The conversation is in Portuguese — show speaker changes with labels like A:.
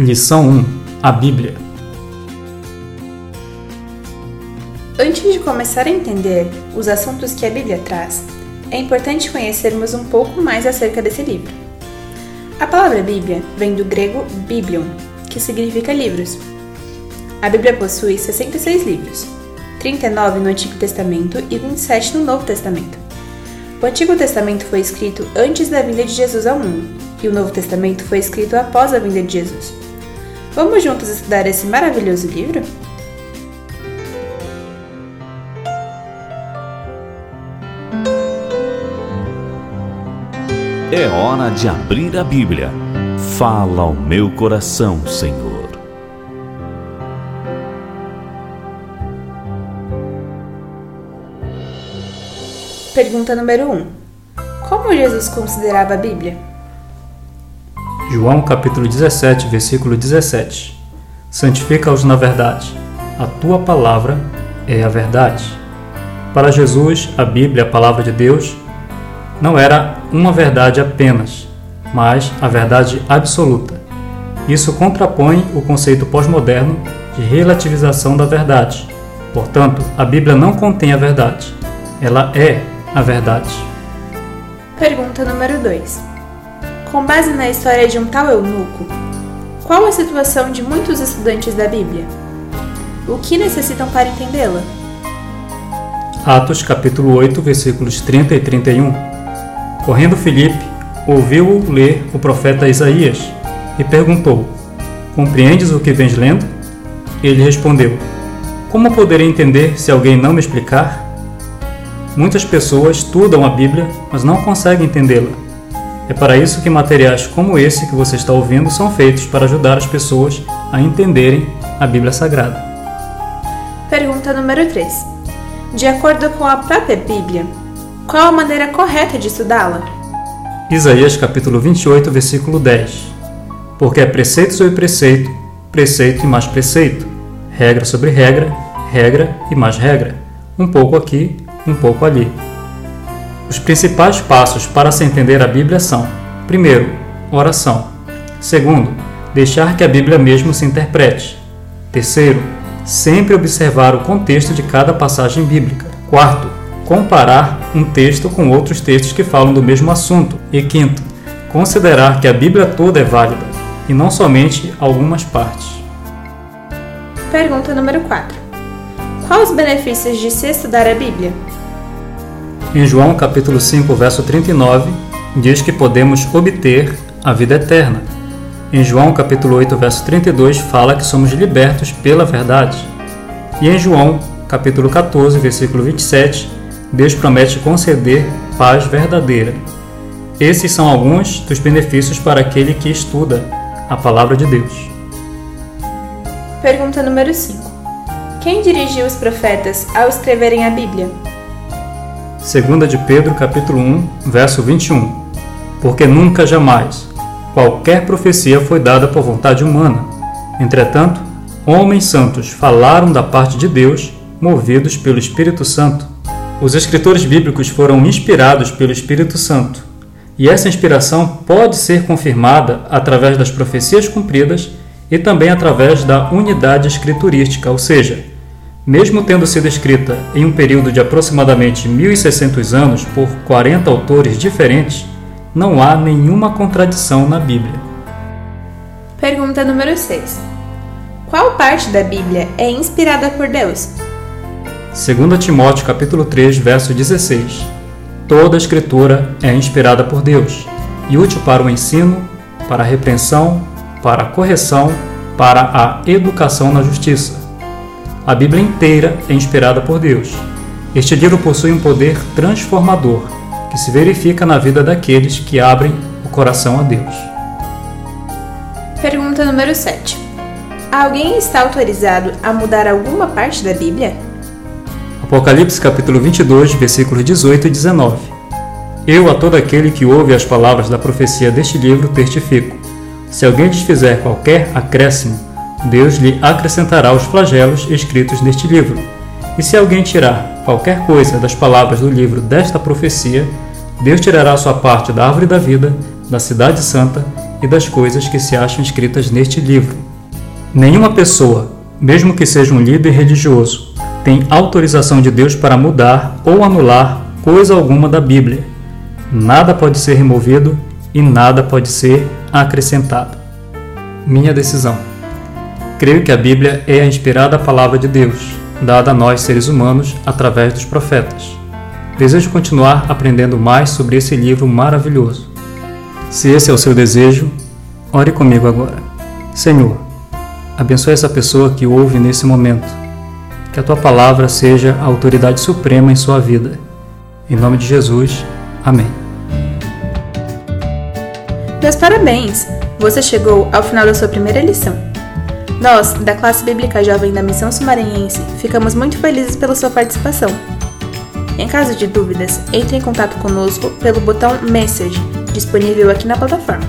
A: Lição 1 A Bíblia
B: Antes de começar a entender os assuntos que a Bíblia traz, é importante conhecermos um pouco mais acerca desse livro. A palavra Bíblia vem do grego biblion, que significa livros. A Bíblia possui 66 livros, 39 no Antigo Testamento e 27 no Novo Testamento. O Antigo Testamento foi escrito antes da vinda de Jesus ao mundo, e o Novo Testamento foi escrito após a vinda de Jesus. Vamos juntos estudar esse maravilhoso livro?
C: É hora de abrir a Bíblia. Fala ao meu coração, Senhor.
B: Pergunta número 1. Como Jesus considerava a Bíblia?
A: João capítulo 17, versículo 17. Santifica-os na verdade. A tua palavra é a verdade. Para Jesus, a Bíblia, a palavra de Deus, não era uma verdade apenas, mas a verdade absoluta. Isso contrapõe o conceito pós-moderno de relativização da verdade. Portanto, a Bíblia não contém a verdade. Ela é a verdade.
B: Pergunta número 2. Com base na história de um tal eunuco, qual a situação de muitos estudantes da Bíblia? O que necessitam para entendê-la?
A: Atos capítulo 8, versículos 30 e 31. Correndo Filipe, ouviu ler o profeta Isaías e perguntou: Compreendes o que vens lendo? Ele respondeu: Como poderei entender se alguém não me explicar? Muitas pessoas estudam a Bíblia, mas não conseguem entendê-la. É para isso que materiais como esse que você está ouvindo são feitos para ajudar as pessoas a entenderem a Bíblia Sagrada.
B: Pergunta número 3. De acordo com a própria Bíblia, qual a maneira correta de estudá-la?
A: Isaías capítulo 28, versículo 10. Porque é preceito sobre preceito, preceito e mais preceito, regra sobre regra, regra e mais regra, um pouco aqui, um pouco ali. Os principais passos para se entender a Bíblia são: primeiro, oração. Segundo, deixar que a Bíblia mesmo se interprete. Terceiro, sempre observar o contexto de cada passagem bíblica. Quarto, comparar um texto com outros textos que falam do mesmo assunto. E quinto, considerar que a Bíblia toda é válida e não somente algumas partes.
B: Pergunta número 4. Quais os benefícios de se estudar a Bíblia?
A: Em João capítulo 5, verso 39, diz que podemos obter a vida eterna. Em João capítulo 8, verso 32, fala que somos libertos pela verdade. E em João capítulo 14, versículo 27, Deus promete conceder paz verdadeira. Esses são alguns dos benefícios para aquele que estuda a palavra de Deus.
B: Pergunta número 5. Quem dirigiu os profetas ao escreverem a Bíblia?
A: 2 de Pedro, capítulo 1, verso 21. Porque nunca jamais qualquer profecia foi dada por vontade humana. Entretanto, homens santos falaram da parte de Deus, movidos pelo Espírito Santo. Os escritores bíblicos foram inspirados pelo Espírito Santo, e essa inspiração pode ser confirmada através das profecias cumpridas e também através da unidade escriturística, ou seja, mesmo tendo sido escrita em um período de aproximadamente 1600 anos por 40 autores diferentes, não há nenhuma contradição na Bíblia.
B: Pergunta número 6. Qual parte da Bíblia é inspirada por Deus?
A: 2 Timóteo capítulo 3, verso 16. Toda a escritura é inspirada por Deus e útil para o ensino, para a repreensão, para a correção, para a educação na justiça a Bíblia inteira é inspirada por Deus. Este livro possui um poder transformador que se verifica na vida daqueles que abrem o coração a Deus.
B: Pergunta número 7. Alguém está autorizado a mudar alguma parte da Bíblia?
A: Apocalipse capítulo 22, versículos 18 e 19. Eu a todo aquele que ouve as palavras da profecia deste livro testifico. Se alguém desfizer qualquer acréscimo, Deus lhe acrescentará os flagelos escritos neste livro. E se alguém tirar qualquer coisa das palavras do livro desta profecia, Deus tirará sua parte da árvore da vida, da cidade santa e das coisas que se acham escritas neste livro. Nenhuma pessoa, mesmo que seja um líder religioso, tem autorização de Deus para mudar ou anular coisa alguma da Bíblia. Nada pode ser removido e nada pode ser acrescentado. Minha decisão. Creio que a Bíblia é a inspirada palavra de Deus, dada a nós seres humanos através dos profetas. Desejo continuar aprendendo mais sobre esse livro maravilhoso. Se esse é o seu desejo, ore comigo agora. Senhor, abençoe essa pessoa que ouve nesse momento. Que a tua palavra seja a autoridade suprema em sua vida. Em nome de Jesus, amém.
B: Meus parabéns! Você chegou ao final da sua primeira lição. Nós, da classe bíblica jovem da Missão Sumarenhense, ficamos muito felizes pela sua participação. Em caso de dúvidas, entre em contato conosco pelo botão Message, disponível aqui na plataforma.